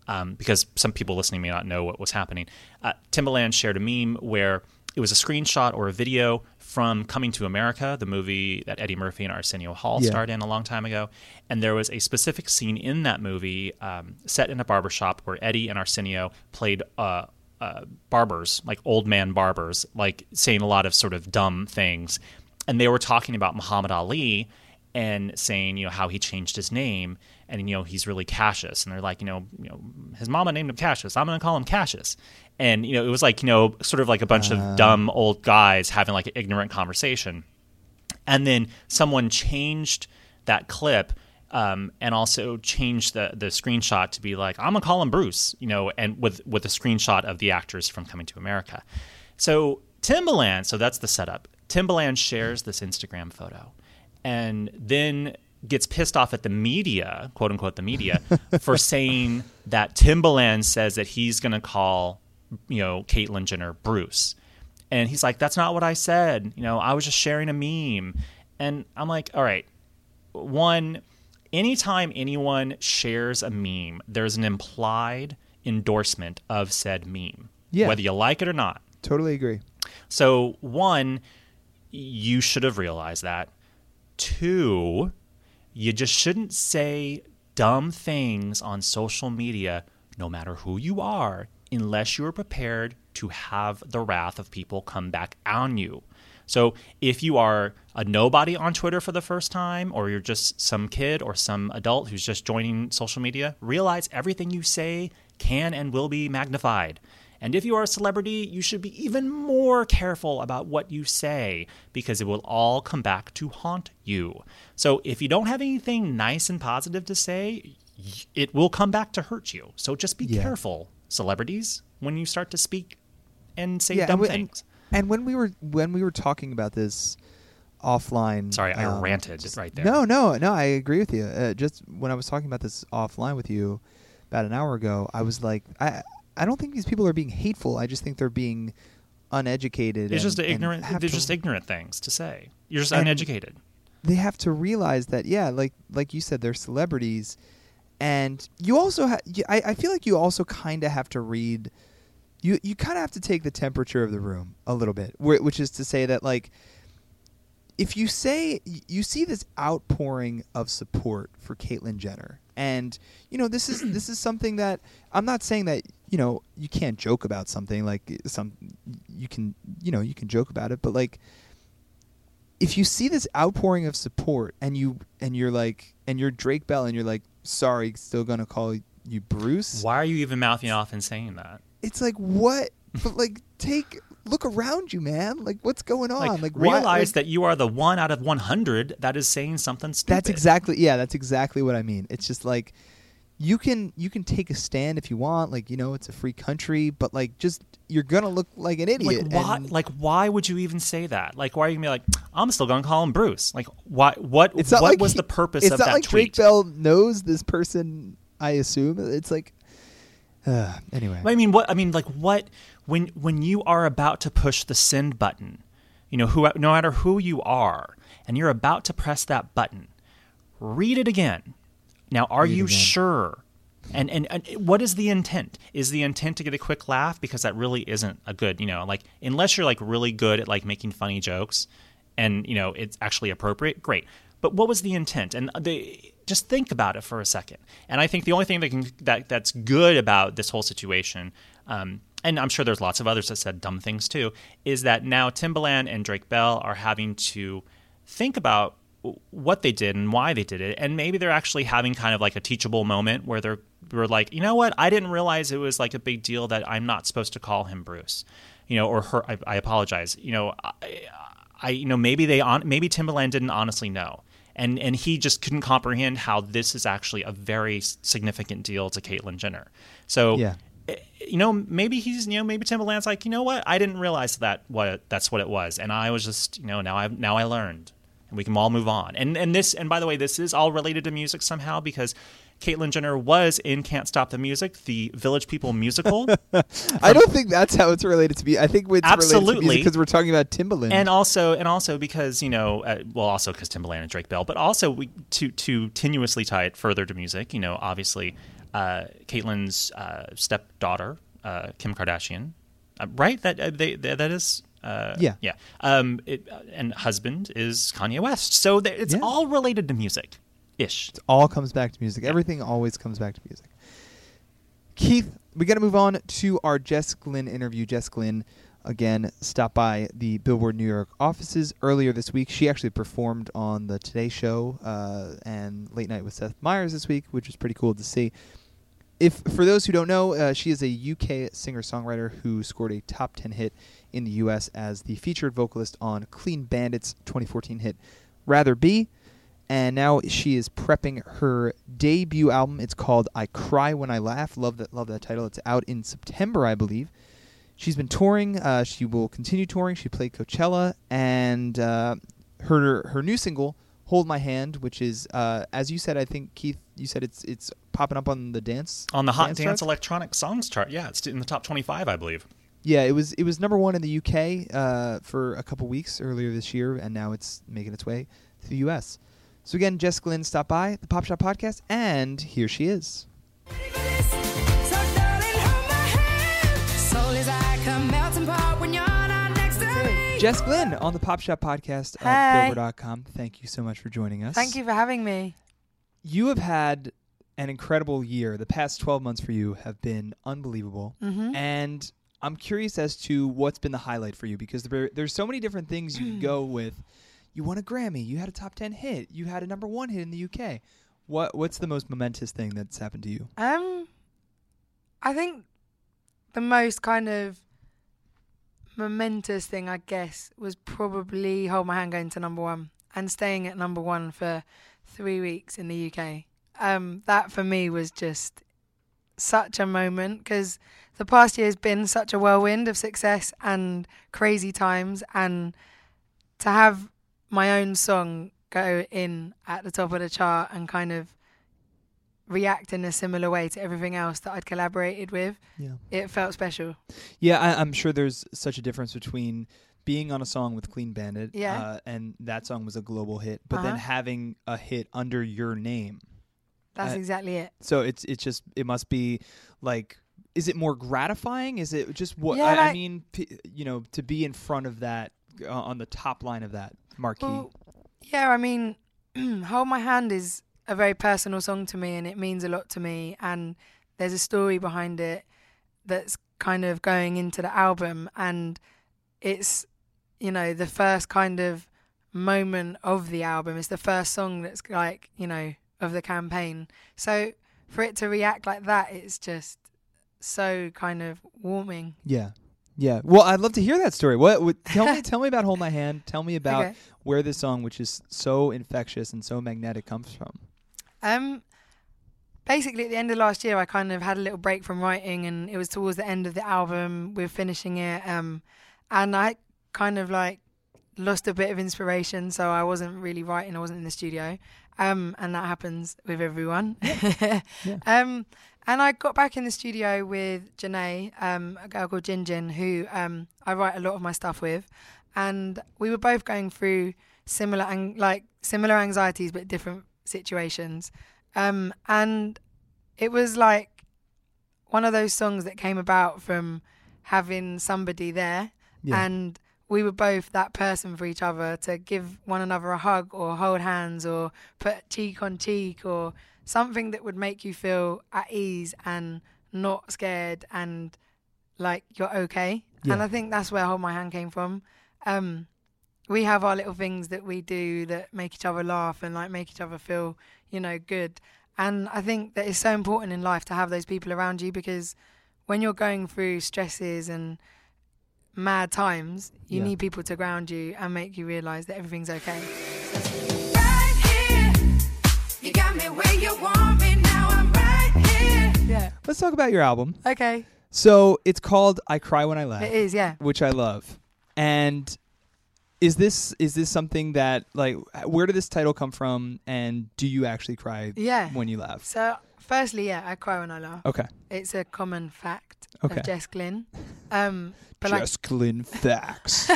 um, because some people listening may not know what was happening. Uh, Timbaland shared a meme where it was a screenshot or a video from Coming to America, the movie that Eddie Murphy and Arsenio Hall Yeah. starred in a long time ago. And there was a specific scene in that movie um, set in a barbershop where Eddie and Arsenio played uh, uh, barbers, like old man barbers, like saying a lot of sort of dumb things. And they were talking about Muhammad Ali and saying, you know, how he changed his name and you know he's really Cassius, and they're like, you know, you know, his mama named him Cassius. I'm gonna call him Cassius, and you know, it was like you know, sort of like a bunch of dumb old guys having like an ignorant conversation, and then someone changed that clip. Um, and also changed the the screenshot to be like I'm gonna call him Bruce, you know, and with with a screenshot of the actors from Coming to America. So Timbaland, so that's the setup. Timbaland shares this Instagram photo, and then gets pissed off at the media, quote unquote, the media, (laughs) for saying that Timbaland says that he's going to call, you know, Caitlyn Jenner Bruce. And he's like, that's not what I said. You know, I was just sharing a meme. And I'm like, all right, one, anytime anyone shares a meme, there's an implied endorsement of said meme, Yeah. whether you like it or not. Totally agree. So, one, you should have realized that. Two, you just shouldn't say dumb things on social media, no matter who you are, unless you're prepared to have the wrath of people come back on you. So, if you are a nobody on Twitter for the first time, or you're just some kid or some adult who's just joining social media, realize everything you say can and will be magnified. And if you are a celebrity, you should be even more careful about what you say because it will all come back to haunt you. So if you don't have anything nice and positive to say, it will come back to hurt you. So just be Yeah. careful, celebrities, when you start to speak and say yeah, dumb and, things. And, and when we were when we were talking about this offline, Sorry, I um, ranted just- right there. No, no, no. I agree with you. Uh, just when I was talking about this offline with you about an hour ago, I was like, I I don't think these people are being hateful. I just think they're being uneducated. It's and- just ignorant. They're just ignorant things to say. You're just uneducated. they have to realize that yeah like like you said they're celebrities and you also ha- I, I feel like you also kind of have to read you you kind of have to take the temperature of the room a little bit which is to say that like if you say you see this outpouring of support for Caitlyn Jenner and you know this is (clears throat) this is something that I'm not saying that you know you can't joke about something like some you can you know you can joke about it but like if you see this outpouring of support and you and you're like and you're Drake Bell and you're like sorry still gonna call you Bruce Why are you even mouthing off and saying that? it's like what but like take look around you man. Like what's going on? Like, like why- realize like, that you are the one out of 100 that is saying something stupid. that's exactly yeah that's exactly what I mean. It's just like you can you can take a stand if you want. Like you know it's a free country but like just you're gonna look like an idiot like why like why would you even say that? Like why are you gonna be like i'm still gonna call him bruce. Like why what it's what like was he- the purpose it's of not that like tweet? Drake Bell knows this person I assume. It's like uh, (sighs) anyway i mean what i mean like what when when you are about to push the send button you know who no matter who you are and you're about to press that button read it again. Now are Read you again. sure? And, and and what is the intent? Is the intent to get a quick laugh? Because that really isn't a good you know like unless you're like really good at like making funny jokes and you know it's actually appropriate great. But what was the intent? And they just think about it for a second. And I think the only thing that can that that's good about this whole situation. Um, and I'm sure there's lots of others that said dumb things too, is that now Timbaland and Drake Bell are having to think about what they did and why they did it, and maybe they're actually having kind of like a teachable moment where they're were like, you know what, I didn't realize it was like a big deal that I'm not supposed to call him Bruce, you know, or her. I, I apologize, you know, I, I, you know, maybe they on maybe Timbaland didn't honestly know. And, and he just couldn't comprehend how this is actually a very significant deal to Caitlyn Jenner. So Yeah. Eh, you know, maybe he's, you know, maybe Timbaland's like, you know what, I didn't realize that what that's what it was, and I was just, you know, now I now I learned, and we can all move on. And and this, and by the way, this is all related to music somehow because Caitlyn Jenner was in Can't Stop the Music, the Village People musical, (laughs) I don't think that's how it's related to me. I think it's Absolutely. because we're talking about Timbaland. and also and also because you know, uh, well, also because Timbaland and Drake Bell, but also we, to to tenuously tie it further to music. You know, obviously, uh, Caitlyn's uh, stepdaughter, uh, Kim Kardashian, uh, right? That uh, they, that that is. Uh, Yeah. yeah. Um, it, and husband is Kanye West, so there, it's Yeah. all related to music, ish. It all comes back to music. Everything always comes back to music. Keith, we got to move on to our Jess Glynne interview. Jess Glynne, again, stopped by the Billboard New York offices earlier this week. She actually performed on the Today Show uh, and Late Night with Seth Meyers this week, which was pretty cool to see. If for those who don't know, uh, she is a UK singer-songwriter who scored a top 10 hit in the US as the featured vocalist on Clean Bandit's 2014 hit Rather Be and now she is prepping her debut album. It's called "I Cry When I Laugh." Love that, love that title. It's out in September, I believe. She's been touring. Uh, she will continue touring. She played Coachella, and uh, her her new single "Hold My Hand," which is, uh, as you said, I think Keith, you said it's it's popping up on the dance On the Hot Dance, charts? Electronic Songs chart, yeah, it's in the top twenty-five, I believe. Yeah, it was it was number one in the UK uh, for a couple weeks earlier this year, and now it's making its way to the US. So again, Jess Glynne stopped by the Pop Shop Podcast, and here she is. Jess Glynne on the Pop Shop Podcast of Hey. Billboard.com. Thank you so much for joining us. Thank you for having me. You have had an incredible year. The past 12 months for you have been unbelievable. Mm-hmm. And I'm curious as to what's been the highlight for you because there, there's so many different things you could (clears throat) go with. You won a Grammy, you had a top 10 hit, you had a number 1 hit in the UK. What what's the most momentous thing that's happened to you? Um, I think the most kind of momentous thing, I guess, was probably Hold My Hand going to number one and staying at number one for three weeks in the UK. Um, that for me was just such a moment because the past year has been such a whirlwind of success and crazy times, and to have my own song go in at the top of the chart and kind of react in a similar way to everything else that I'd collaborated with, Yeah. it felt special. Yeah, I, I'm sure there's such a difference between being on a song with Clean Bandit, Yeah. uh, and that song was a global hit, but then Uh-huh. having a hit under your name. That's Uh, exactly it. So it's it's just it must be like is it more gratifying? Is it just what Yeah, I, I mean? P- you know, to be in front of that uh, on the top line of that marquee. Well, yeah, I mean, (clears throat) Hold My Hand is a very personal song to me and it means a lot to me. And there's a story behind it that's kind of going into the album. And it's, you know, the first kind of moment of the album. It's the first song that's like, you know, of the campaign. So for it to react like that, it's just so kind of warming. yeah, yeah. Well, I'd love to hear that story. What? what tell me, (laughs) tell me about Hold My Hand. Tell me about Okay. where this song, which is so infectious and so magnetic, comes from. Um, basically, at the end of last year, I kind of had a little break from writing, and it was towards the end of the album. We are finishing it, um, and I kind of like lost a bit of inspiration, so I wasn't really writing. I wasn't in the studio, um, and that happens with everyone. (laughs) Um, and I got back in the studio with Janae, um, a girl called Jin Jin, who um, I write a lot of my stuff with, and we were both going through similar ang- like similar anxieties but different situations. Um, and it was like one of those songs that came about from having somebody there Yeah. and we were both that person for each other to give one another a hug or hold hands or put cheek on cheek or something that would make you feel at ease and not scared and like you're okay. And I think that's where Hold My Hand came from. Um, we have our little things that we do that make each other laugh and like make each other feel, you know, good. And I think that it's so important in life to have those people around you because when you're going through stresses and mad times, you Yeah. need people to ground you and make you realize that everything's okay. Right here. You Yeah. Let's talk about your album. Okay. So it's called "I Cry When I Laugh," It is, yeah. which I love. And is this is this something that like where did this title come from? And do you actually cry Yeah. when you laugh? So, firstly, yeah, I cry when I laugh. Okay. It's a common fact Okay. of Jess Glynne. Um, but like, Just Glynne facts.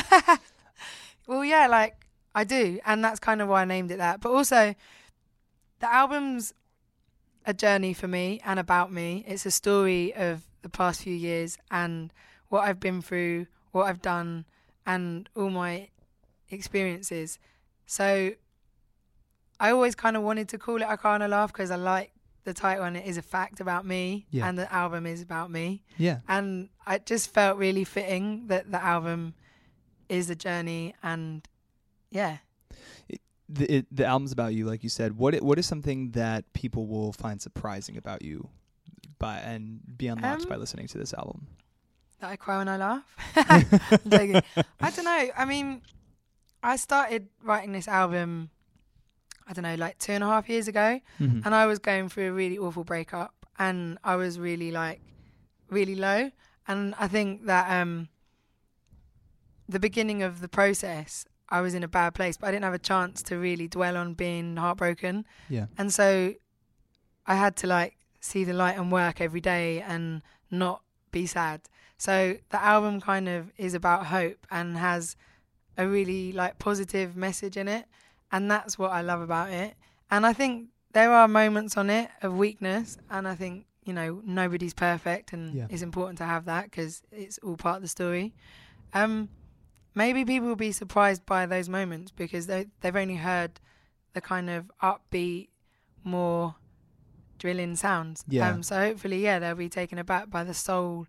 (laughs) well, yeah, like I do, and that's kind of why I named it that. But also, the album's a journey for me and about me. It's a story of the past few years and what I've been through, what I've done, and all my experiences. So, I always kind of wanted to call it I I Laugh because I like the title and it is a fact about me, Yeah. and the album is about me yeah. and it just felt really fitting that the album is a journey and yeah The it, the album's about you, like you said. What what is something that people will find surprising about you, by and be unlocked Um, by listening to this album? that I cry when I laugh. (laughs) I don't know. I mean, I started writing this album, I don't know, like two and a half years ago, Mhm. and I was going through a really awful breakup, and I was really like, really low, and I think that um, the beginning of the process, I was in a bad place, but I didn't have a chance to really dwell on being heartbroken. Yeah. And so I had to like see the light and work every day and not be sad. So the album kind of is about hope and has a really like positive message in it. And that's what I love about it. And I think there are moments on it of weakness. And I think, you know, nobody's perfect. And Yeah. it's important to have that because it's all part of the story. Um, maybe people will be surprised by those moments because they, they've only heard the kind of upbeat, more drilling sounds. Yeah. Um, so hopefully, yeah, they'll be taken aback by the soul,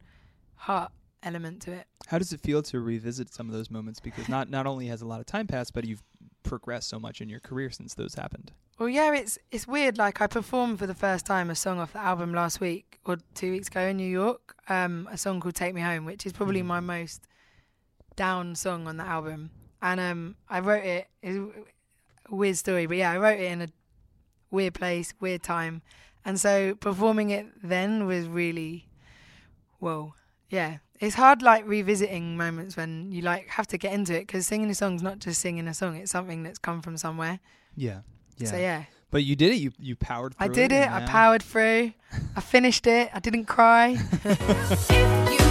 heart element to it. How does it feel to revisit some of those moments? Because not not only has a lot of time passed, but you've progressed so much in your career since those happened. Well, yeah, it's it's weird. Like I performed for the first time a song off the album last week or two weeks ago in New York. Um, a song called "Take Me Home," which is probably Mhm. my most down song on the album. And um, I wrote it. It's a weird story, but yeah, I wrote it in a weird place, weird time, and so performing it then was really, whoa, yeah. It's hard, like revisiting moments when you like have to get into it because singing a song's not just singing a song; it's something that's come from somewhere. Yeah. Yeah. So yeah. But you did it. You you powered through I did it. it. I powered through. I finished it. I didn't cry. (laughs)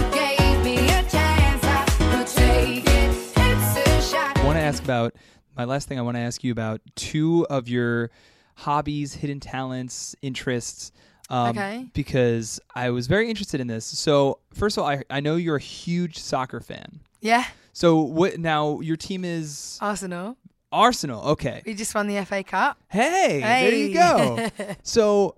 about my last thing. I want to ask you about two of your hobbies, hidden talents, interests. Um, Okay. Because I was very interested in this. So first of all, I I know you're a huge soccer fan. yeah, So what now? Your team is Arsenal. Arsenal. Okay. We just won the FA Cup. Hey, hey. there you go. so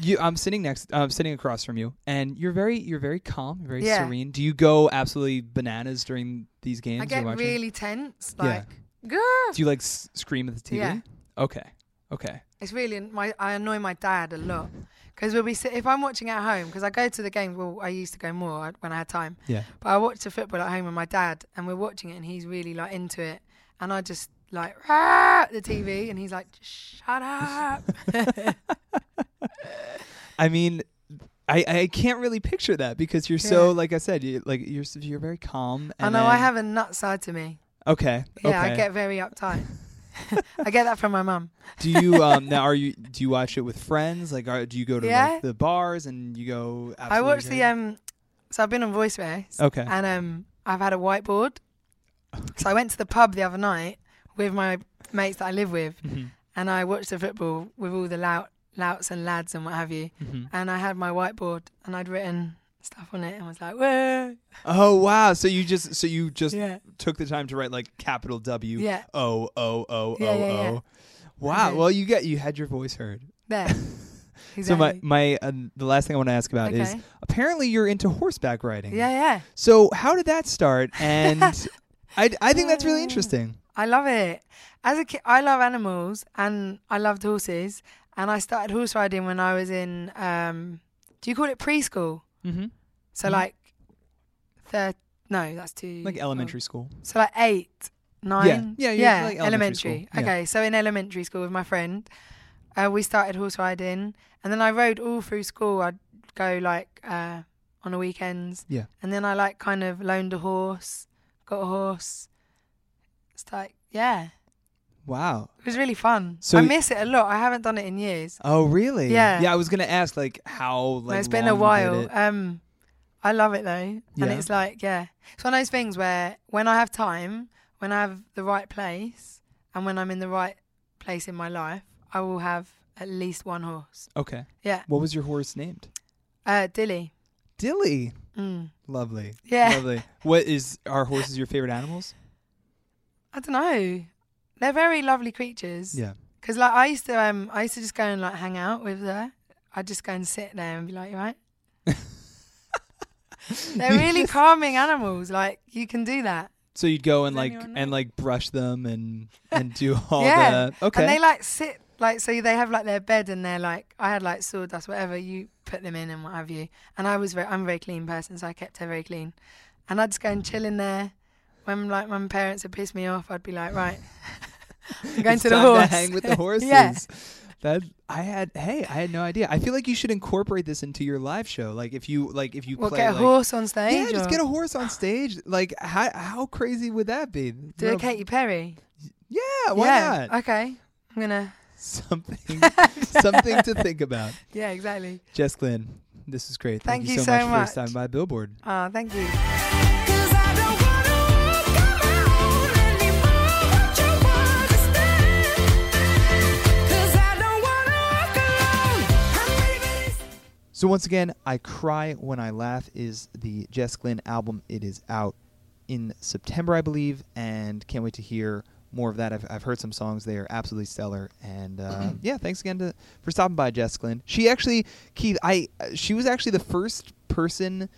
you I'm sitting next I'm sitting across from you and you're very you're very calm, very Yeah. serene. Do you go absolutely bananas during these games I get really tense. Yeah. Like, "Grr." Do you like s- scream at the TV? Yeah. Okay. Okay. it's really my. I annoy my dad a lot because we'll be sit- if I'm watching at home because I go to the games. Well, I used to go more when I had time. Yeah. But I watch the football at home with my dad, and we're watching it, and he's really like into it, and I just like the TV, and he's like, "Shut up." (laughs) I mean I, I can't really picture that because you're so like I said you like you're you're very calm. I know I have a nut side to me. Okay. Yeah, okay. I get very uptight. I get that from my mum. Do you (laughs) um now are you do you watch it with friends? Like are, do you go to Yeah. like, the bars and you go? I watched the um. So I've been on voice rest. Okay. And um, I've had a whiteboard. So I went to the pub the other night with my mates that I live with, Mhm. and I watched the football with all the lout, louts and lads and what have you. Mhm. And I had my whiteboard, and I'd written stuff on it and was like, whoa. Oh wow! So you just so you just Yeah. took the time to write like capital W Yeah. O O O Yeah, O yeah. O. Wow. Okay. Well, you got you had your voice heard. There. (laughs) So my my uh, the last thing I want to ask about is apparently you're into horseback riding. Yeah, yeah. So how did that start? And (laughs) I I think that's really interesting. I love it. As a kid, I love animals and I loved horses. And I started horse riding when I was in, um, do you call it preschool? Mm-hmm. So like, third, no, that's too. Like oh. elementary school. So like eight, nine. Yeah, yeah, yeah. like elementary elementary. school, yeah. Okay, so in elementary school with my friend, uh, we started horse riding, and then I rode all through school. I'd go like uh, on the weekends. Yeah. And then I like kind of loaned a horse, got a horse. It's like yeah, Wow. it was really fun. So I miss it a lot. I haven't done it in years. Oh really? Yeah. Yeah. I was gonna ask like how like No, it's been a while. Um, I love it though, and Yeah. it's like yeah, it's one of those things where when I have time, when I have the right place, and when I'm in the right place in my life, I will have at least one horse. Okay. Yeah, What was your horse named? uh, Dilly. Dilly. Mm. Lovely. Yeah. Lovely. What is are horses your favorite animals? I don't know. They're very lovely creatures. Yeah. Cause like I used to, um, I used to just go and like hang out with her. I'd just go and sit there and be like, "You right?" (laughs) They're really just- calming animals. Like you can do that. So you'd go and Does like and like brush them and (laughs) and do all yeah. the okay. And they like sit like so they have like their bed and they're like I had like sawdust whatever you put them in and what have you. And I was very I'm a very clean person so I kept her very clean. And I'd just go and chill in there. When like my parents would piss me off, I'd be like, right, (laughs) I'm going It's to the time horse. To hang with the (laughs) horses. yeah. That I had. Hey, I had no idea. I feel like you should incorporate this into your live show. Like if you like if you Well, play get a like, horse on stage. Yeah, just or get a horse on stage. Like how how crazy would that be? do No- a Katy Perry. Yeah, why yeah. not? Okay. I'm gonna. (laughs) Something something to think about. Yeah, exactly. Jess Glynne, this is great. Thank you you so, much for much. by Billboard. Oh, thank you. So once again, I Cry When I Laugh is the Jess Glynne album. It is out in September, I believe, and can't wait to hear more of that. I've, I've heard some songs; they are absolutely stellar. And uh, yeah, thanks again to for stopping by, Jess Glynne. She actually, Keith, I uh, she was actually the first person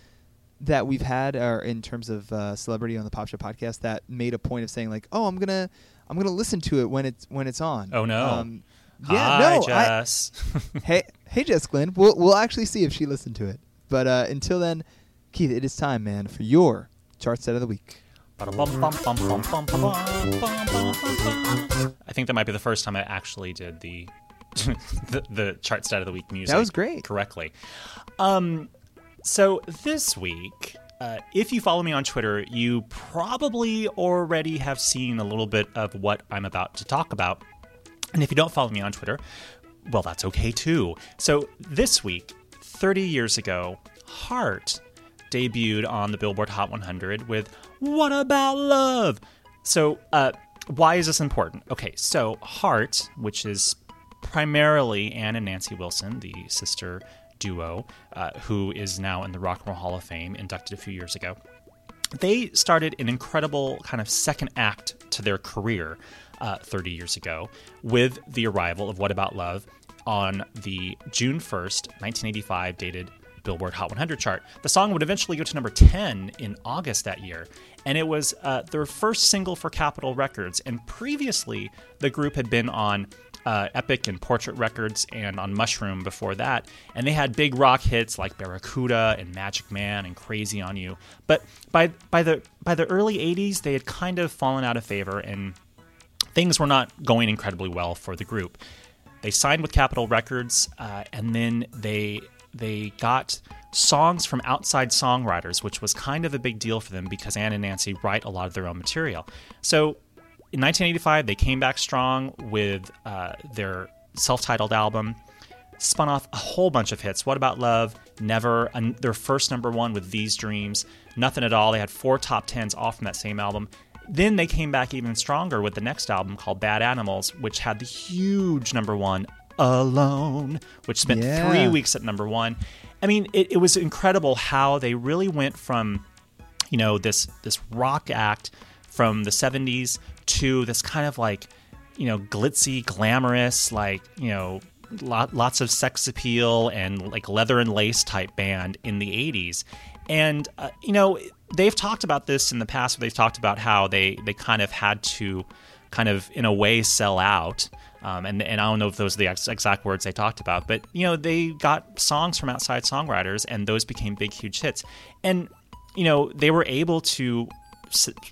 that we've had, or in terms of uh, celebrity on the Pop Shop podcast, that made a point of saying like, "Oh, I'm gonna, I'm gonna listen to it when it's when it's on." Oh, no. Um, yeah, Hi, no, I, Jess. (laughs) hey, hey, Jess Glynne. We'll we'll actually see if she listened to it. But uh, until then, Keith, it is time, man, for your chart stat of the week. I think that might be the first time I actually did the the, the chart stat of the week music. That was great. Correctly. Um, so this week, uh, if you follow me on Twitter, you probably already have seen a little bit of what I'm about to talk about. And if you don't follow me on Twitter, well, that's okay too. So this week, 30 years ago, Heart debuted on the Billboard Hot 100 with What About Love? So, uh, why is this important? Okay, so Heart, which is primarily Ann and Nancy Wilson, the sister duo, uh, who is now in the Rock and Roll Hall of Fame, inducted a few years ago they started an incredible kind of second act to their career uh, 30 years ago with the arrival of What About Love on the June 1st, 1985 dated Billboard Hot 100 chart. The song would eventually go to number 10 in August that year, and it was uh, their first single for Capitol Records. And previously, the group had been on uh, Epic and Portrait Records and on Mushroom before that. And they had big rock hits like Barracuda and Magic Man and Crazy on You. But by by the by the early 80s, they had kind of fallen out of favor and things were not going incredibly well for the group. They signed with Capitol Records, uh, and then they they got songs from outside songwriters, which was kind of a big deal for them because Ann and Nancy write a lot of their own material. So in 1985, they came back strong with uh, their self-titled album. Spun off a whole bunch of hits. What about love? Never. Their first number one with These Dreams. Nothing at all. They had four top tens off from that same album. Then they came back even stronger with the next album called Bad Animals, which had the huge number one Alone, which spent Yeah. three weeks at number one. I mean, it, it was incredible how they really went from, you know, this this rock act from the '70s to this kind of like, you know, glitzy, glamorous, like you know, lot, lots of sex appeal and like leather and lace type band in the '80s, and uh, you know, they've talked about this in the past. They've talked about how they they kind of had to, kind of in a way, sell out. Um, and, and I don't know if those are the ex- exact words they talked about, but you know they got songs from outside songwriters, and those became big, huge hits. And you know they were able to,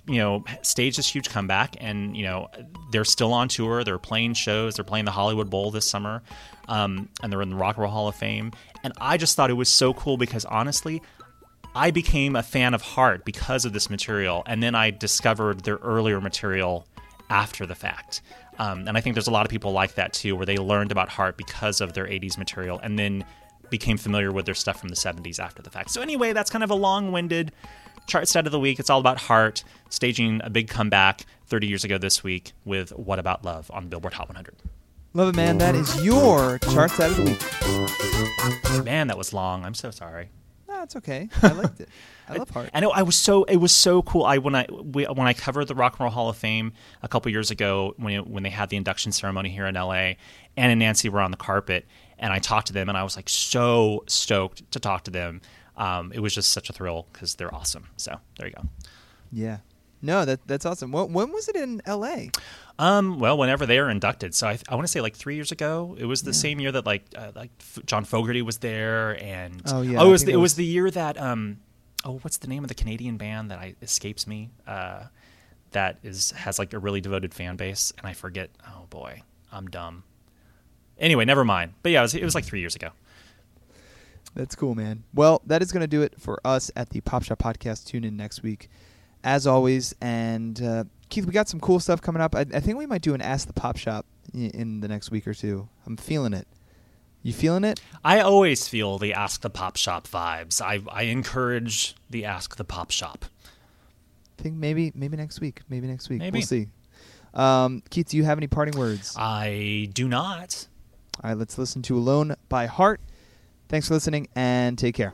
you know, stage this huge comeback, and you know they're still on tour. They're playing shows. They're playing the Hollywood Bowl this summer, um, and they're in the Rock and Roll Hall of Fame. And I just thought it was so cool because honestly, I became a fan of Heart because of this material, and then I discovered their earlier material after the fact. Um, and I think there's a lot of people like that too, where they learned about Heart because of their 80s material and then became familiar with their stuff from the 70s after the fact. So, anyway, that's kind of a long winded chart stat of the week. It's all about Heart staging a big comeback 30 years ago this week with What About Love on Billboard Hot 100. Love it, man. That is your chart stat of the week. Man, that was long. I'm so sorry. It's okay. I liked it. (laughs) I love Heart. I know I was so it was so cool. I when I we, when I covered the Rock and Roll Hall of Fame a couple years ago when it, when they had the induction ceremony here in L.A. Ann and Nancy were on the carpet and I talked to them and I was like so stoked to talk to them. Um, it was just such a thrill because they're awesome. So there you go. Yeah. No, that that's awesome. When, when was it in L.A.? Um, well, whenever they are inducted, so I, I want to say like three years ago. It was the same year that like uh, like F- John Fogerty was there, and Oh, yeah, oh, it was the, it was- was the year that um, oh, what's the name of the Canadian band that I escapes me? Uh, that is has like a really devoted fan base, and I forget. Oh boy, I'm dumb. Anyway, never mind. But yeah, it was, it was like three years ago. That's cool, man. Well, that is going to do it for us at the Pop Shop Podcast. Tune in next week, as always. And uh, Keith, we got some cool stuff coming up. I, I think we might do an Ask the Pop Shop in, in the next week or two. I'm feeling it. You feeling it? I always feel the Ask the Pop Shop vibes. I I encourage the Ask the Pop Shop. I think maybe maybe next week. Maybe next week. Maybe. We'll see. Um, Keith, do you have any parting words? I do not. All right, let's listen to Alone by Heart. Thanks for listening and take care.